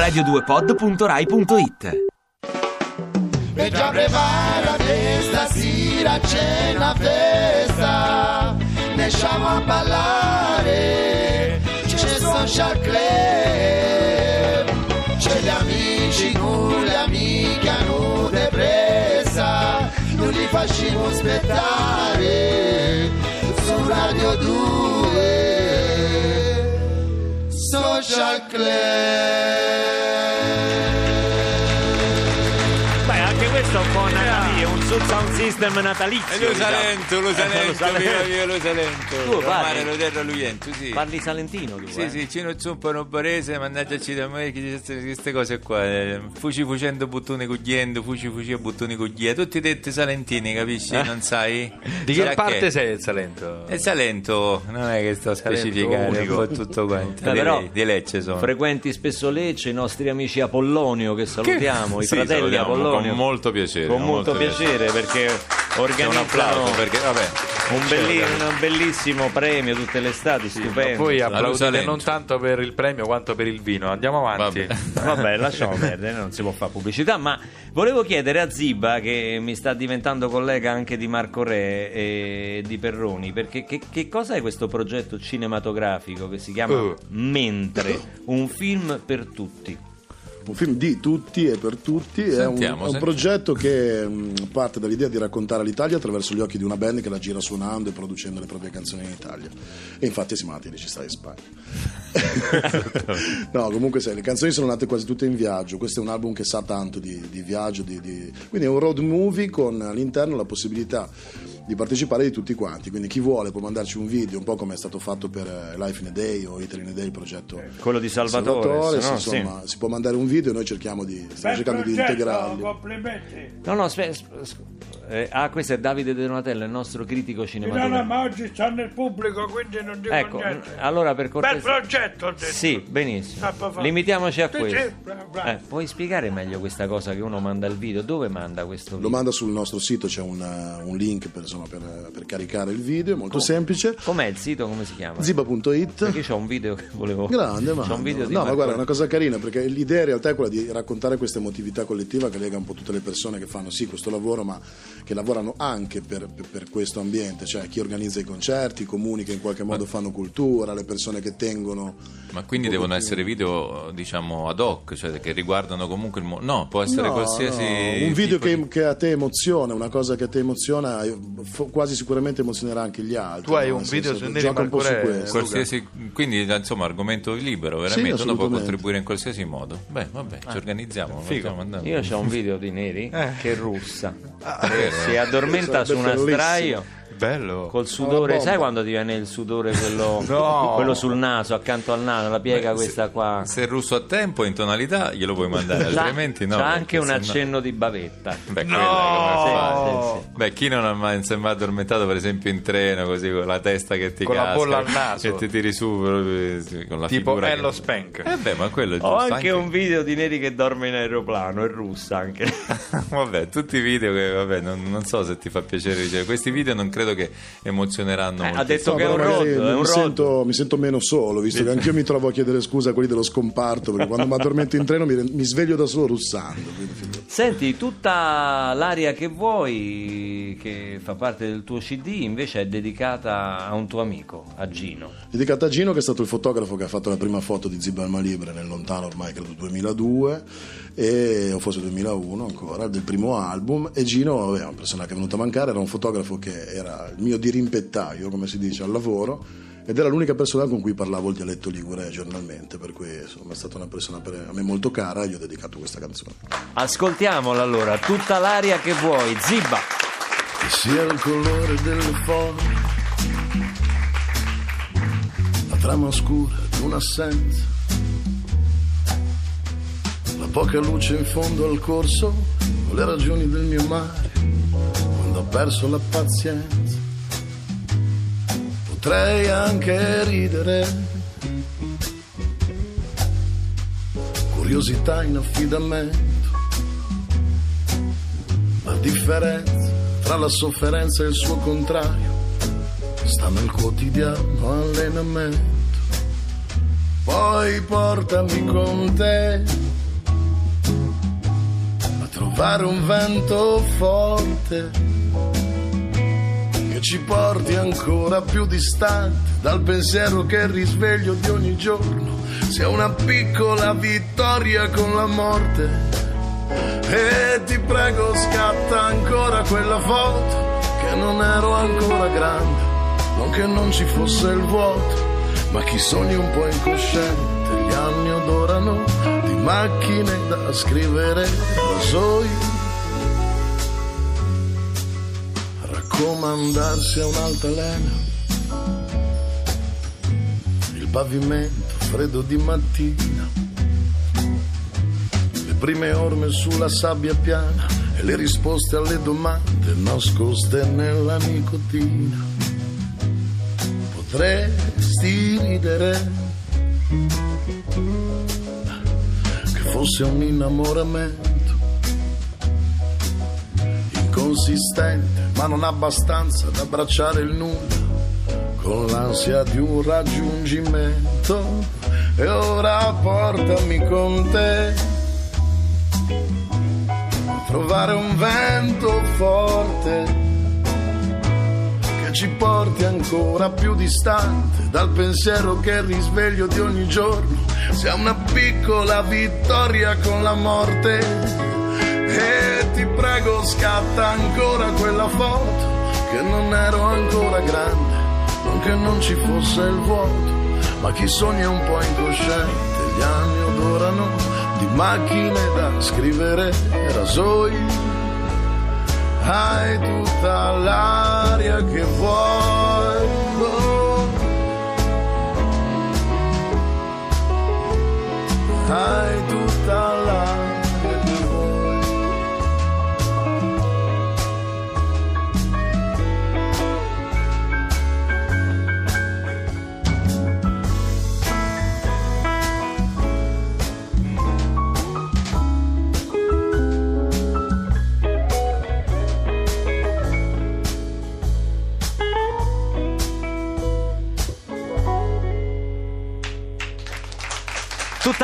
radio2pod.rai.it E già preparate stasera c'è una festa. Ne usciamo a ballare C'è social club. C'è gli amici con le amiche hanno depressa Non li facciamo aspettare Su Radio 2 Club Beh, anche questo è un po' natalizio, un su- sound system natalizio. E lo diciamo. Salento, lo Salento, Salento. viva viva lo Salento. Tu parli? Lo terra Luiento, sì. Parli salentino tu, Sì, eh? sì, Cino Zumpano Barese, mannaggia da me che queste cose qua. eh, Fuci fucendo, buttoni cogliendo, fuci fuci e buttoni cogliendo. Tutti detti salentini, capisci? Non sai? Di che parte sei del Salento? È Salento, non è che sto a specificare un po' tutto quanto. Di, però di Lecce sono. Frequenti spesso Lecce, i nostri amici Apollonio che salutiamo, i Sì, fratelli salutiamo, Apollonio. con molto piacere, Con molto molto piacere perché un organizzano applauso perché vabbè un, belli- un bellissimo premio tutte le estati, stupendo. Poi applaudite non tanto per il premio quanto per il vino. Andiamo avanti. Vabbè. Vabbè, lasciamo perdere, non si può fare pubblicità, ma volevo chiedere a Ziba, che mi sta diventando collega anche di Marco Re e di Perroni, perché che, che cosa è questo progetto cinematografico che si chiama Oh. Mentre, un film per tutti? Un film di tutti e per tutti, è un, Sentiamo, è un sentiamo. progetto che mh, parte dall'idea di raccontare l'Italia attraverso gli occhi di una band che la gira suonando e producendo le proprie canzoni in Italia. E infatti siamo andati a registrare in Spagna. no, comunque sai, le canzoni sono nate quasi tutte in viaggio, questo è un album che sa tanto di, di viaggio, di- di- quindi è un road movie con all'interno la possibilità di partecipare di tutti quanti, quindi chi vuole può mandarci un video, un po' come è stato fatto per eh, Life in a Day o Italy in a Day, il progetto Quello di Salvatore, sì, no? insomma, si può mandare un video e noi cerchiamo di, stiamo cercando di integrarli. complimenti. No, no, aspetta. sp- sp- eh, ah, questo è Davide De Donatello, il nostro critico No, no, cinematografico. ma oggi sta nel pubblico, quindi non dico Ecco, niente. allora per Bel cortesia... progetto, ho detto. Sì, benissimo. Ah. Limitiamoci a Sì, questo. sì, bravo, bravo. Eh, puoi spiegare meglio questa cosa che uno manda il video? Dove manda questo video? Lo manda sul nostro sito, c'è un, uh, un link per, insomma, per, per caricare il video, è molto semplice. Com'è il sito? Come si chiama? Ziba.it. Perché c'ho un video che volevo. Grande, ma un video di no, ma Marco- guarda, è una cosa carina perché l'idea in realtà è quella di raccontare questa emotività collettiva che lega un po' tutte le persone che fanno sì questo lavoro, ma che lavorano anche per, per- per questo ambiente, cioè chi organizza i concerti, i comuni che in qualche modo fanno cultura, le persone che tengono. Ma quindi devono essere video, diciamo, ad hoc, cioè che riguardano comunque il mondo. No, può essere No, qualsiasi. no, un video che, di- che a te emoziona, una cosa che a te emoziona, eh, quasi sicuramente emozionerà anche gli altri. Tu hai un video senso, su Neri gioca un po' su questo. Qualsiasi, quindi insomma argomento libero, veramente uno può contribuire in qualsiasi modo. Beh, vabbè, ci organizziamo. lo facciamo andando. Io ho un video di Neri che russa. Ah, si addormenta su una bellissimo. sdraio Bello. col sudore. Sai quando ti viene il sudore quello, No. quello sul naso, accanto al naso, la piega questa qua? Se è russo a tempo, in tonalità, glielo puoi mandare, altrimenti no. C'ha perché anche un accenno di bavetta. Beh, quella come fai? Sì, sì, sì. Beh, chi non ha mai, mai addormentato, per esempio, in treno, così con la testa che ti Con la casca, bolla al naso. e ti tiri su proprio, sì, con la Tipo figura. Ello che... Spank. Eh beh, ma quello è giusto. Ho anche un video di Neri che dorme in aeroplano, è russa anche. vabbè, tutti i video che, vabbè, non, non so se ti fa piacere ricevere. Questi video non credo che emozioneranno Eh, molto. ha detto No, che è un road, è un mi, sento, mi sento meno solo, visto che anch'io mi trovo a chiedere scusa a quelli dello scomparto, perché quando mi addormento in treno mi, mi sveglio da solo russando. quindi. Senti, tutta l'aria che vuoi, che fa parte del tuo CD, invece è dedicata a un tuo amico, a Gino. Dedicata a Gino, che è stato il fotografo che ha fatto la prima foto di Ziba Alma Libre nel lontano ormai credo 2002, e, o forse 2001 ancora, del primo album. E Gino vabbè, una persona che è venuta a mancare, era un fotografo che era il mio dirimpettaio, come si dice, al lavoro. Ed era l'unica persona con cui parlavo il dialetto ligure giornalmente, per cui insomma, è stata una persona per- a me molto cara e gli ho dedicato questa canzone. Ascoltiamola allora, tutta l'aria che vuoi, Ziba. che sia il colore delle foglie, la trama oscura di un'assenza, la poca luce in fondo al corso, le ragioni del mio mare, quando ho perso la pazienza. Potrei anche ridere, curiosità in affidamento la differenza tra la sofferenza e il suo contrario sta nel quotidiano allenamento. Poi portami con te trovare un vento forte ci porti ancora più distante dal pensiero che il risveglio di ogni giorno sia una piccola vittoria con la morte. E ti prego scatta ancora quella foto che non ero ancora grande, non che non ci fosse il vuoto, ma chi sogni un po' incosciente, gli anni odorano di macchine da scrivere, rasoi raccomandarsi a un'altalena. Il pavimento freddo di mattina, le prime orme sulla sabbia piana e le risposte alle domande nascoste nella nicotina. Potresti ridere che fosse un innamoramento inconsistente, ma non abbastanza da abbracciare il nulla, con l'ansia di un raggiungimento. E ora portami con te a trovare un vento forte che ci porti ancora più distante dal pensiero che il risveglio di ogni giorno sia una piccola vittoria con la morte. E ti prego scatta ancora quella foto che non ero ancora grande, non che non ci fosse il vuoto, ma chi sogna un po' incosciente, gli anni odorano di macchine da scrivere, rasoi, hai tutta l'aria che vuoi. oh. Hai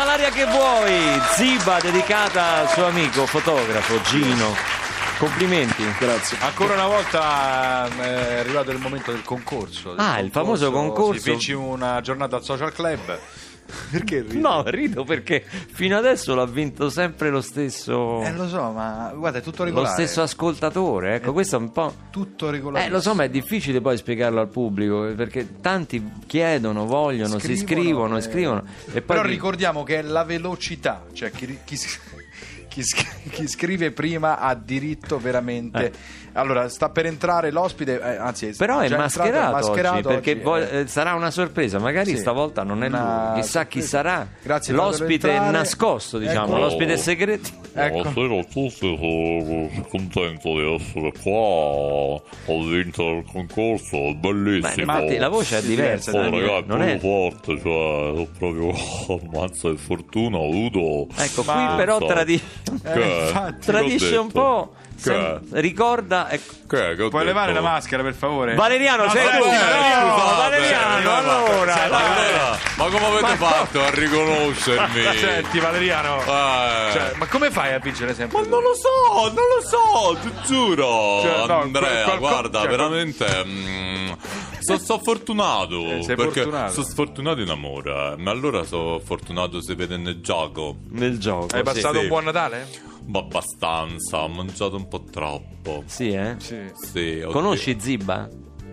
l'aria che vuoi, Ziba dedicata al suo amico fotografo Gino. Complimenti. Grazie. Ancora una volta eh, è arrivato il momento del concorso. del Ah, il famoso concorso. Sì, vinci una giornata al social club. Perché ridi? No, rido perché fino adesso l'ha vinto sempre lo stesso. Eh, lo so, ma guarda, è tutto Lo regolare. stesso ascoltatore, ecco, questo è un po'. Tutto regolare. Eh, lo so, ma è difficile poi spiegarlo al pubblico eh, perché tanti chiedono, vogliono, si iscrivono, eh, iscrivono e poi Però di- ricordiamo che è la velocità, cioè chi, chi- chi sc- chi scrive prima ha diritto veramente. Allora, sta per entrare l'ospite, eh, anzi, Eh. Però è già entrato, mascherato, mascherato oggi, perché oggi, vo- eh. eh, sarà una sorpresa, magari Sì. stavolta non è Una lui, chissà chi sarà Grazie, l'ospite nascosto, diciamo, Ecco. l'ospite segreto. Ecco. Buonasera a tutti, sono contento di essere qua. Ho vinto il concorso, è Beh, bellissimo. infatti la voce è diversa, Oh, ragazzi, è non proprio è... forte, cioè, ho proprio ammazza di fortuna ho avuto. Ecco, qui Ma- però tradi- Ho tradisce un po', sem- ricorda... ecco, Che, che ho Puoi levare la maschera, per favore? Valeriano, No, sei tu! Valeriano, No, scusate, Valeriano, eh, ma- allora, Ma, dai. allora, ma come avete Ma- fatto a riconoscermi? Senti, Valeriano. Eh. Cioè, ma come fai a vincere sempre? Ma tu? non lo so, non lo so, ti giuro. Cioè, no, Andrea, qual- qual- guarda, cioè, veramente. mm, so, so fortunato. Eh, sei perché fortunato. sono sfortunato in amore. Ma allora sono fortunato se vede nel gioco. Nel gioco, Hai sì. passato sì. un buon Natale? Ma abbastanza, ho mangiato un po' troppo. Sì, eh? Sì. Sì, Conosci Ziba?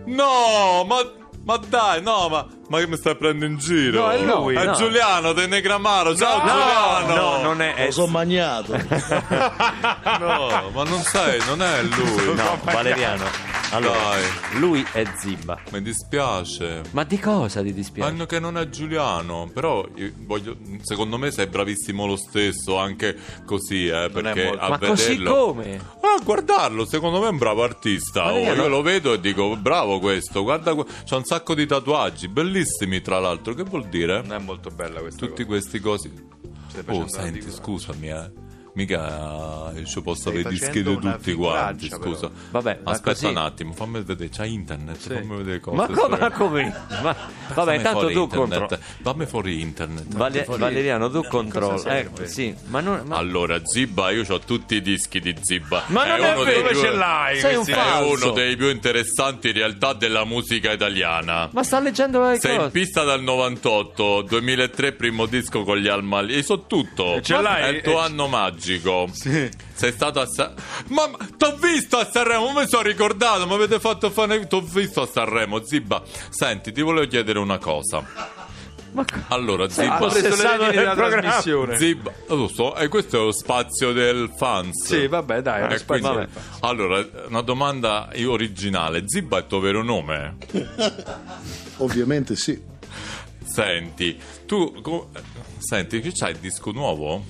No, ma, ma dai, no, ma, ma che mi stai prendendo in giro? No, è lui. È No. Giuliano De Negramaro. Ciao Giuliano. No, non è... è- Lo so magnato. No, ma non sai, non è lui. No, Valeriano. Allora, Dai. lui è Ziba. Mi dispiace. Ma di cosa ti dispiace? Hanno che non è Giuliano, però io voglio- secondo me sei bravissimo lo stesso, anche così, eh, perché a Ma così vederlo... come? Ah, guardarlo, secondo me è un bravo artista. Oh, io no- lo vedo e dico, bravo questo, guarda, c'ha un sacco di tatuaggi, bellissimi tra l'altro. Che vuol dire? Non è molto bella questa Tutti cosa. questi cosi. Oh, senti, scusami, eh. Mica eh, ci posso Stai avere dischi facendo di una tutti quanti, scusa. Vabbè, Aspetta un attimo, fammi vedere, c'è internet, fammi vedere cose. Ma come, ma come? Ma- vabbè, intanto tu controlli. Fammi fuori internet. fammi Vale- fuori- Valeriano, tu controlli. Eh, sì, ma non. Ma, Allora, Zibba, io ho tutti i dischi di Zibba. ma non è, uno vero, dei più- Sei un È uno dei più interessanti in realtà della musica italiana. Ma sta leggendo le Sei in pista dal 98, 2003 primo disco con gli Almali, so tutto. ce l'hai? È il tuo E- anno magico. Sì. Sei stato a Sa- Ma ma- t'ho visto a Sanremo, mi sono ricordato, mi avete fatto fare t'ho visto a Sanremo, Zibba. Senti, ti volevo chiedere una cosa. Ma- Allora, Zibba, preso le del della trasmissione. Zibba, so, e questo è lo spazio del fans. Sì, vabbè, dai, Eh, quindi- fans. allora, una domanda originale. Zibba è il tuo vero nome? Ovviamente sì. Senti, tu... co- Senti, che c'hai il disco nuovo?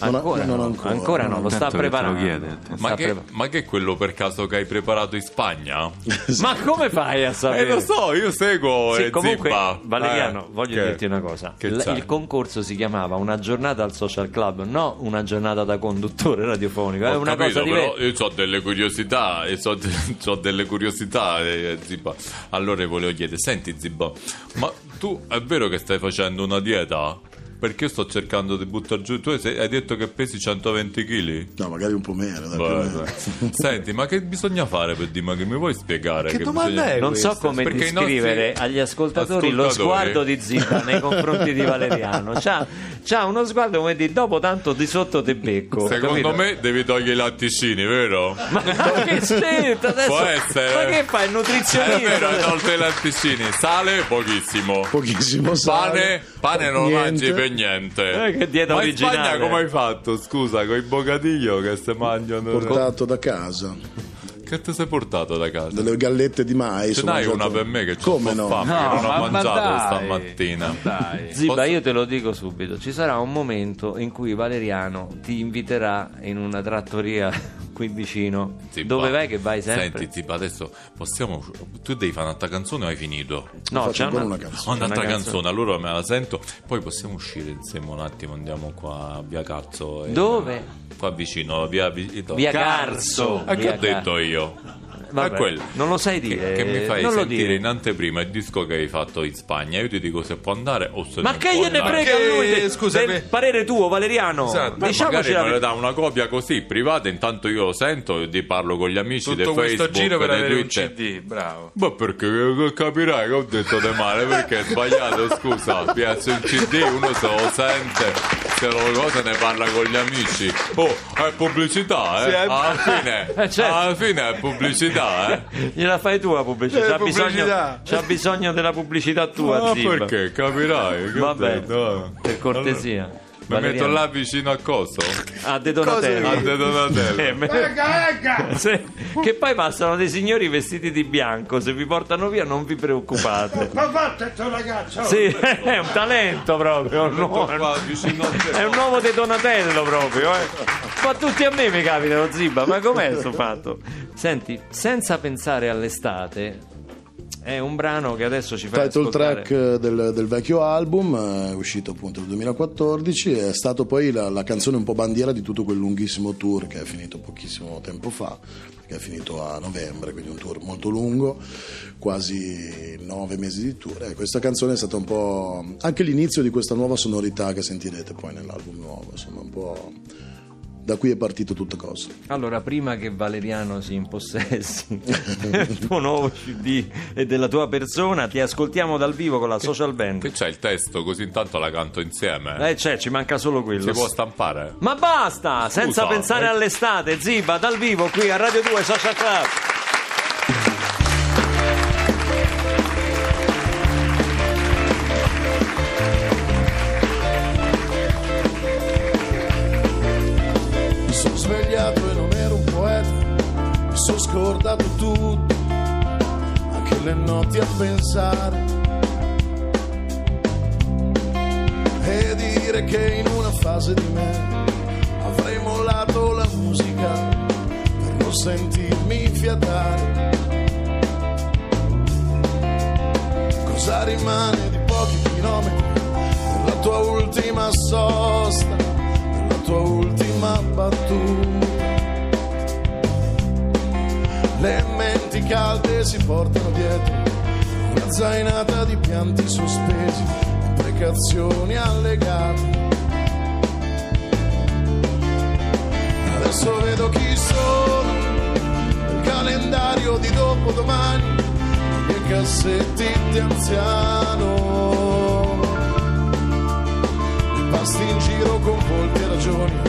Non, Ancora, non no, ancora. ancora no, lo sta te lo preparando. chiede. Ma sta che, prepa- ma che è quello per caso che hai preparato in Spagna? Ma come fai a sapere? Eh, lo so, io seguo Sì, comunque, Zibba. Valeriano, Eh, voglio che- dirti una cosa. L- il concorso si chiamava Una giornata al social club, no una giornata da conduttore radiofonico. È Ho una capito, cosa però diversa. io ho delle curiosità, e so c'ho delle curiosità, eh, Zibba. Allora volevo chiedere, senti Zibba, ma tu è vero che stai facendo una dieta? Perché io sto cercando di buttare giù. Tu hai detto che pesi 120 kg? No, magari un po' meno. dai, più o meno. Senti, ma che bisogna fare per dire? Ma che mi vuoi spiegare? Che domanda bisogna- è? Non so come Perché descrivere nostri agli ascoltatori, lo ascoltatori- sguardo di Zibba nei confronti di Valeriano. C'ha, c'ha uno sguardo come di dopo tanto di sotto te becco. Secondo capito? me devi togliere i latticini, vero? Ma che scelta adesso? Può essere. Ma che fai? Il È vero, hai nutrizionista? tolto i latticini. Sale pochissimo. Pochissimo sale. Pane, pane non lo mangi per niente. Eh, che dieta Ma in originale. Spagna come hai fatto? Scusa, con i bocadillo che si mangiano. Portato da casa. Che ti sei portato da casa? Delle gallette di mais. Ce n'hai mangiato- una per me che c'ho Come no? fame, No, che non ma- ho ma mangiato dai, stamattina. Dai. Zibba, Posso- io te lo dico subito, ci sarà un momento in cui Valeriano ti inviterà in una trattoria qui vicino. Zibba, Dove vai che vai sempre? Senti, Zibba, adesso possiamo. Tu devi fare un'altra canzone o hai finito? no, c'è una, una canzone. Un'altra una canzone. allora me la sento. Poi possiamo uscire insieme un attimo. Andiamo qua a via Cazzo. e- Dove? Qua vicino, via. vi- Via Carso. E che Via ho detto io? Vabbè, è quello. non lo sai dire. Che, che mi fai non lo sentire dire. in anteprima il disco che hai fatto in Spagna. Io ti dico se può andare o se Ma non che può gliene andare. frega a lui? Che- de- scusami. del parere tuo, Valeriano. Esatto. Diciamoci magari la me dà una copia così privata, intanto io lo sento e ti parlo con gli amici di Tutto questo Facebook, giro per avere un. CD, bravo. Ma perché capirai che ho detto di male? Perché è sbagliato, scusa. Piace il CD, uno se lo sente, se lo cosa ne parla con gli amici. Oh, è pubblicità, eh? Sì, è- Alla fine, Eh, certo. alla fine è pubblicità, eh? Gliela fai tu la pubblicità. Eh, C'ha bisogno, pubblicità. c'ha bisogno della pubblicità tua, Ma Zibba. perché? Capirai. Vabbè, detto, eh? per cortesia. Allora, Valeriano. metto là vicino a coso? A De Donatello. A De Donatello. Eh, me- Ecca, ecca! se- che poi passano dei signori vestiti di bianco, se vi portano via non vi preoccupate. Ma fate sto ragazzo! Sì, è un talento proprio. un nuovo- Qua vicino. È un uomo De Donatello proprio, eh. Ma tutti a me mi capitano, Zibba, ma com'è sto fatto? Senti, senza pensare all'estate, è un brano che adesso ci fa Title ascoltare. track del, del vecchio album, eh, uscito appunto nel 2014, è stato poi la, la canzone un po' bandiera di tutto quel lunghissimo tour che è finito pochissimo tempo fa, che è finito a novembre, quindi un tour molto lungo, quasi nove mesi di tour. E questa canzone è stata un po' anche l'inizio di questa nuova sonorità che sentirete poi nell'album nuovo, insomma un po'... Da qui è partito tutto cosa. Allora, prima che Valeriano si impossessi del tuo nuovo CD e della tua persona, ti ascoltiamo dal vivo con la social band. Che c'è il testo, così intanto la canto insieme. Eh, c'è, ci manca solo quello. Si può stampare? Ma basta, senza pensare eh. all'estate, Ziba, dal vivo qui a Radio 2 Social Club. Notti a pensare. E dire che in una fase di me avrei mollato la musica per non sentirmi fiatare. Cosa rimane di pochi chilometri per la tua ultima sosta? per la tua ultima battuta. Le menti calde si portano dietro una zainata di pianti sospesi, imprecazioni allegate. Adesso vedo chi sono, il calendario di dopodomani, i cassetti di anziano. Pasti in giro con volti e ragioni,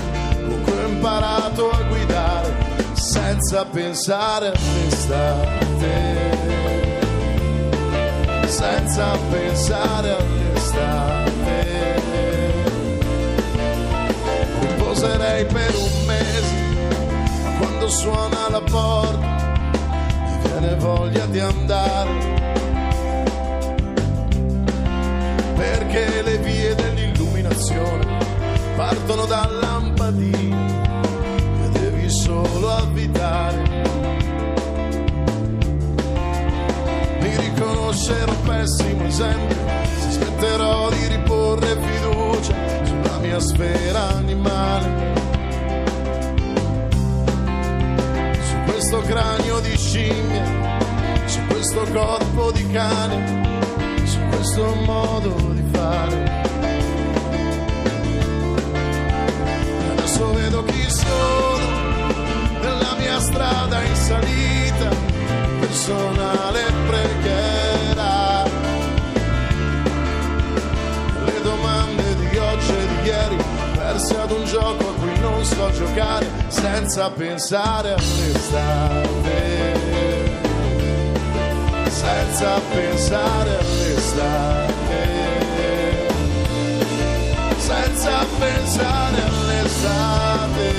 dunque ho imparato a guidare senza pensare all'estate. Senza pensare all'estate riposerei per un mese, quando suona la porta mi viene voglia di andare. Perché le vie dell'illuminazione partono da lampadine che devi solo avvitare. Riconoscerò pessimo esempio se smetterò di riporre fiducia sulla mia sfera animale. Su questo cranio di scimmia, su questo corpo di cane, su questo modo di fare. Adesso vedo chi sono nella mia strada in salita, personale giocare senza pensare all'estate. Senza pensare all'estate. Senza pensare all'estate.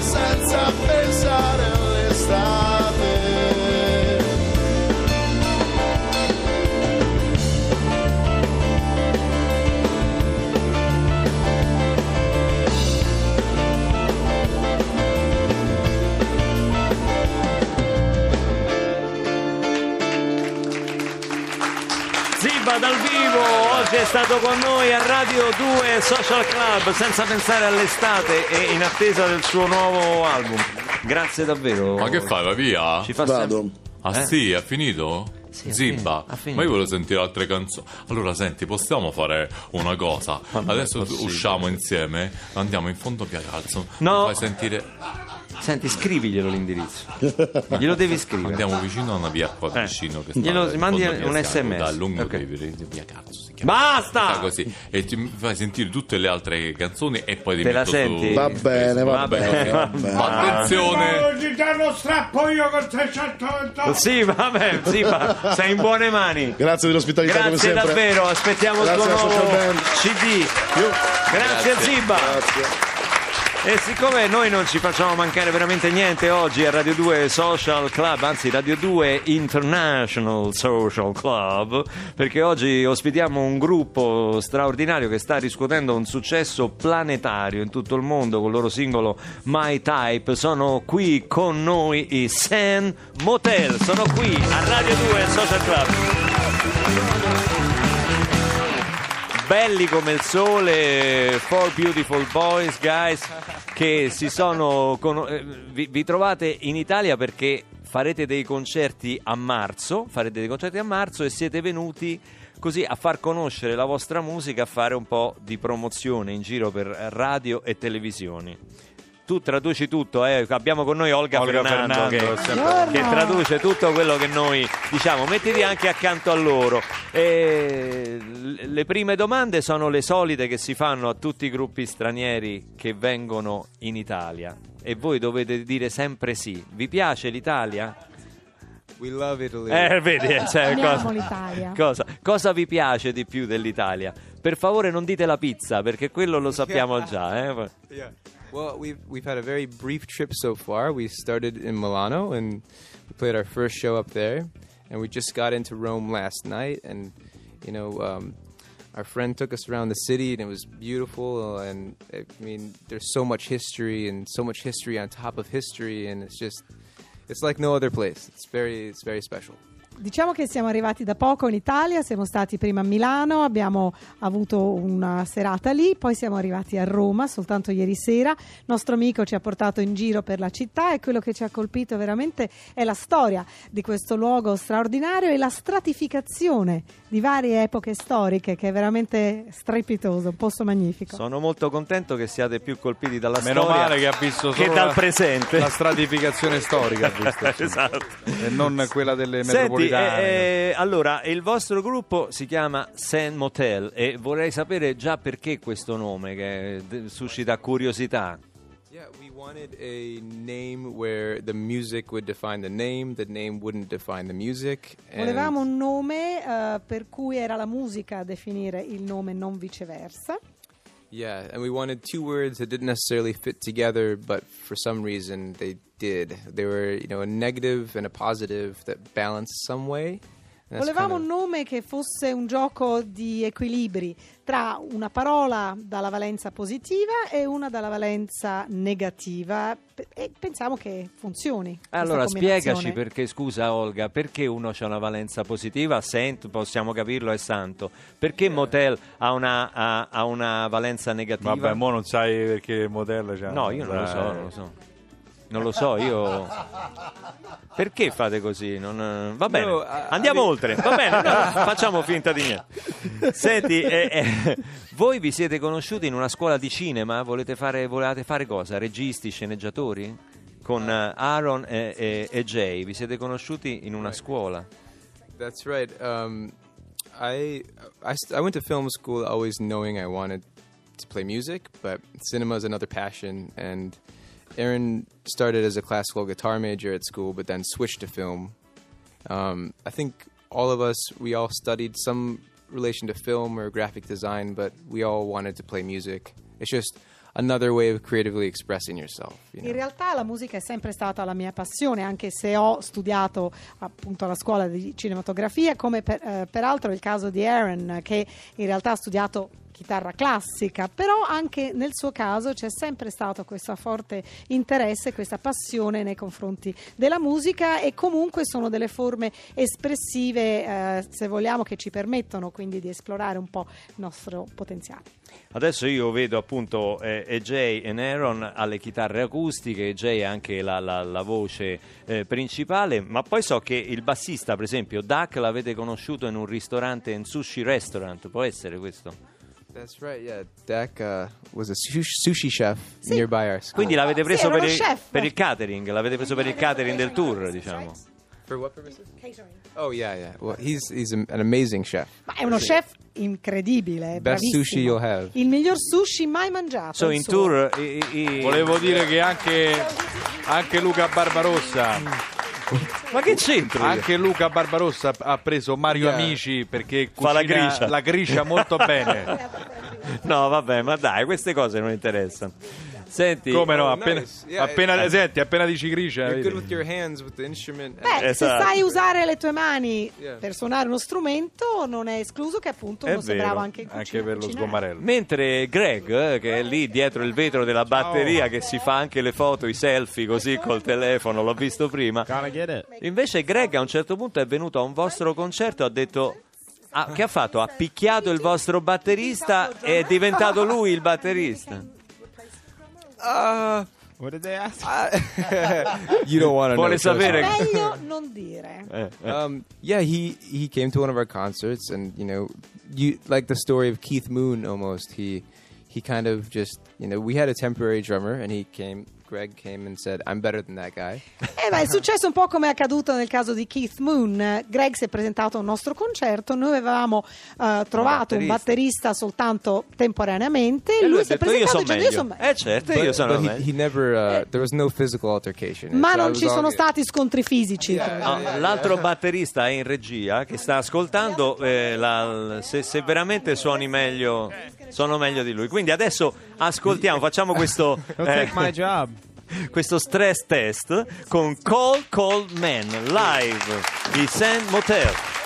Senza pensare all'estate. Ziba dal vivo, oggi è stato con noi a Radio 2 Social Club senza pensare all'estate e in attesa del suo nuovo album. Grazie davvero. Ma che fai, va via? Ci fa Vado. sempre- Ah Eh? sì, è finito? Sì, finito. ma io volevo sentire altre canzoni. Allora, senti, possiamo fare una cosa? Adesso usciamo insieme, andiamo in fondo via Calzo. No. Fai sentire. Senti, scriviglielo l'indirizzo. Glielo devi scrivere. Andiamo vicino a una via qua Eh. vicino. Che sta Glielo- mandi un SMS. Da lungo Ok. via- via Calzo si chiama. Basta! Sta così. E ti fai sentire tutte le altre canzoni e poi ti Te la senti? su. Va bene, va Va bene. bene, va va bene. Attenzione! Oggi te lo strappo io con 300 Sì, vabbè, Ziba, sei in buone mani. Grazie dell'ospitalità come Grazie davvero, aspettiamo il tuo Grazie nuovo. CD. Grazie, Ziba. Grazie. E siccome noi non ci facciamo mancare veramente niente oggi a Radio 2 Social Club, anzi Radio 2 International Social Club, perché oggi ospitiamo un gruppo straordinario che sta riscuotendo un successo planetario in tutto il mondo con il loro singolo My Type, sono qui con noi i San Motel, sono qui a Radio 2 Social Club. Belli come il sole, Four Beautiful Boys, guys, che si sono. cono- eh, vi, vi trovate in Italia perché farete dei concerti a marzo, farete dei concerti a marzo e siete venuti così a far conoscere la vostra musica, a fare un po' di promozione in giro per radio e televisioni. Tu traduci tutto, eh? abbiamo con noi Olga, Olga Fernando, Fernando, che, sempre- che traduce tutto quello che noi diciamo, mettiti anche accanto a loro. E l- le prime domande sono le solite che si fanno a tutti i gruppi stranieri che vengono in Italia e voi dovete dire sempre sì. Vi piace l'Italia? We love Italy. Eh, vedi, eh, cioè, Amiamo cosa, l'Italia. cosa, cosa vi piace di più dell'Italia? Per favore non dite la pizza perché quello lo sappiamo già. Eh? Yeah. Well, we've we've had a very brief trip so far. We started in Milano and we played our first show up there, and we just got into Rome last night. And you know, um, our friend took us around the city, and it was beautiful. And I mean, there's so much history and so much history on top of history, and it's just it's like no other place. It's very it's very special. Diciamo che siamo arrivati da poco in Italia, siamo stati prima a Milano, abbiamo avuto una serata lì, poi siamo arrivati a Roma soltanto ieri sera. Il nostro amico ci ha portato in giro per la città e quello che ci ha colpito veramente è la storia di questo luogo straordinario e la stratificazione di varie epoche storiche che è veramente strepitoso, un posto magnifico. Sono molto contento che siate più colpiti dalla Meno storia male che ha visto che dal presente. la stratificazione storica, visto, sì. esatto. e non quella delle Senti, metropolitane. eh, eh, allora, il vostro gruppo si chiama Sand Motel e vorrei sapere già perché questo nome che eh, suscita curiosità. Yeah, we wanted a name where the music would define the name, the name wouldn't define the music. Volevamo un nome eh, per cui era la musica a definire il nome, non viceversa. Yeah, and we wanted two words that didn't necessarily fit together, but for some reason they did. They were, you know, a negative and a positive that balanced some way. Volevamo un nome che fosse un gioco di equilibri tra una parola dalla valenza positiva e una dalla valenza negativa e pensiamo che funzioni. Allora, spiegaci perché, scusa Olga, perché uno c'ha una valenza positiva, Saint, possiamo capirlo, è santo. Perché Motel ha una, ha, ha una valenza negativa? Vabbè, mo non sai perché modello c'ha. No, io non lo so, Dai. non lo so. Non lo so, io. Perché fate così? Non- Va bene, No, a- andiamo a- oltre. Va bene, no, facciamo finta di niente. Senti, eh, eh, voi vi siete conosciuti in una scuola di cinema? Volete fare, volevate fare cosa? Registi, sceneggiatori? Con eh, Aaron e, e- e Jay, vi siete conosciuti in una scuola? That's right. Um, I, I st- I went to film school always knowing I wanted to play music, but cinema is another passion. And Aaron started as a classical guitar major at school, but then switched to film. Um, I think all of us, we all studied some relation to film or graphic design, but we all wanted to play music. It's just another way of creatively expressing yourself. You know? In realtà la musica è sempre stata la mia passione, anche se ho studiato appunto alla scuola di cinematografia, come per- eh, peraltro è il caso di Aaron, che in realtà ha studiato chitarra classica, però anche nel suo caso c'è sempre stato questo forte interesse, questa passione nei confronti della musica e comunque sono delle forme espressive, eh, se vogliamo, che ci permettono quindi di esplorare un po' il nostro potenziale. Adesso io vedo appunto eh, EJ e Aaron alle chitarre acustiche, EJ ha anche la, la- la voce eh, principale, ma poi so che il bassista, per esempio, Duck l'avete conosciuto in un ristorante, in sushi restaurant, può essere questo? That's right. Yeah, Dak uh, was a sushi, chef Sì. nearby our school. Quindi l'avete Sì, preso era per, il, per il catering, l'avete preso per il catering del tour, diciamo. For what purposes? Oh yeah, yeah. Well, he's he's an amazing chef. Ma è uno chef incredibile, Best bravissimo. sushi you'll have. Il miglior sushi mai mangiato. So in suo. tour i- i- i- Volevo dire che anche, anche Luca Barbarossa, Ma che c'entro? io? anche Luca Barbarossa ha preso Mario Yeah. Amici perché Fa la gricia. la gricia molto bene. No, vabbè, ma dai, queste cose non interessano. Senti, Come no? Oh, Appena, nice. Yeah, appena, eh, senti, appena dici gricia. Beh, se Esatto. sai usare le tue mani Yeah. per suonare uno strumento, non è escluso che appunto È uno sia vero, bravo anche in cucina. Anche per lo cucinare. sgomarello. Mentre Greg, eh, che è lì dietro il vetro della batteria, che si fa anche le foto, i selfie così col telefono, l'ho visto prima. Invece Greg a un certo punto è venuto a un vostro concerto e ha detto... ah, che ha fatto? Ha picchiato il vostro batterista e è diventato lui il batterista. Uh, what did they ask? you don't want to know. Vuole trust me. sapere- Meglio non dire. Eh, eh. Um, yeah, he he came to one of our concerts, and you know, you like the story of Keith Moon almost. He he kind of just you know we had a temporary drummer, and he came. Greg came and said, "I'm better than that guy." Eh, beh, è successo un po' come è accaduto nel caso di Keith Moon. Eh, Greg si è presentato a un nostro concerto, noi avevamo eh, trovato un batterista. batterista soltanto temporaneamente E e lui lui si è detto io presentato sono dicendo io sono meglio. Eh certo, io But, sono but he, meglio. he never. Uh, there was no physical altercation. Ma So non was ci sono stati scontri fisici. No, l'altro batterista è in regia che sta ascoltando eh, la- se, se veramente suoni meglio sono meglio di lui quindi adesso ascoltiamo facciamo questo eh, job. Questo stress test con Cold Cold Man live di Sand Motel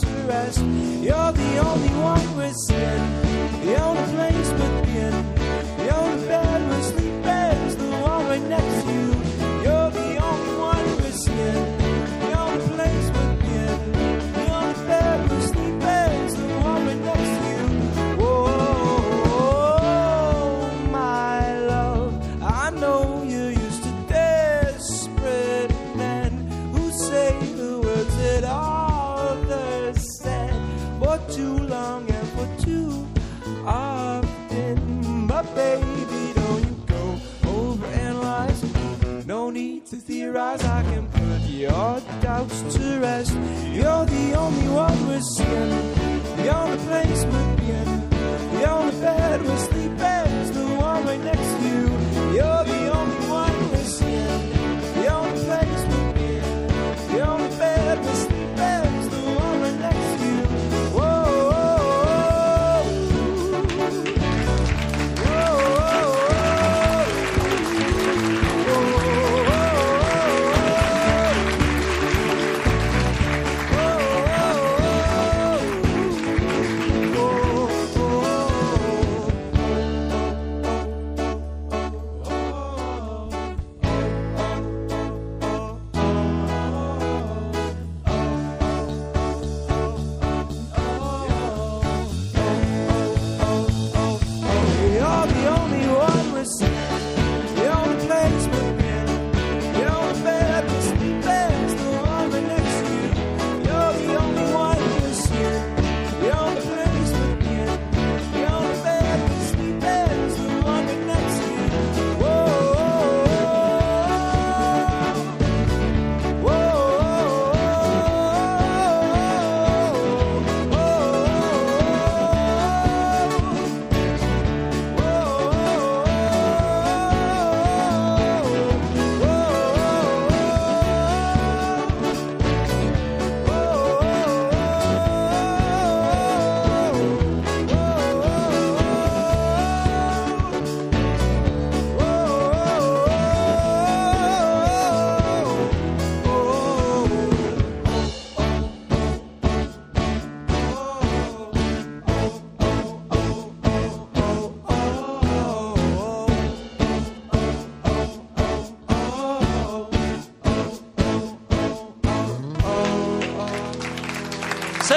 to rest. You're the only one we're seeing, the only place to theorize. I can put your doubts to rest. You're the only one we're seeing, the only place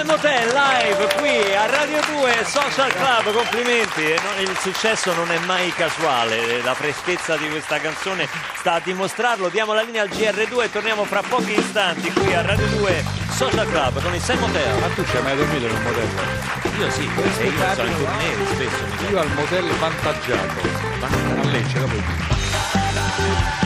Hotel live qui a Radio 2 Social Club, complimenti, il successo non è mai casuale, la freschezza di questa canzone sta a dimostrarlo, diamo la linea al GR2 e torniamo fra pochi istanti qui a Radio 2 Social Club con il Sam Hotel. Ma tu ci hai mai dormito in un motello? Io sì, e io sono in tournée spesso mi Io al motel vantaggiato. A Lecce, capito?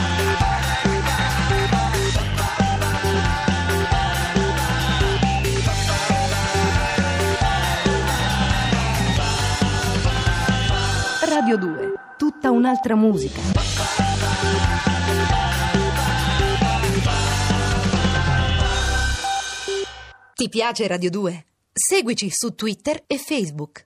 Radio 2, tutta un'altra musica. Ti piace Radio 2? Seguici su Twitter e Facebook.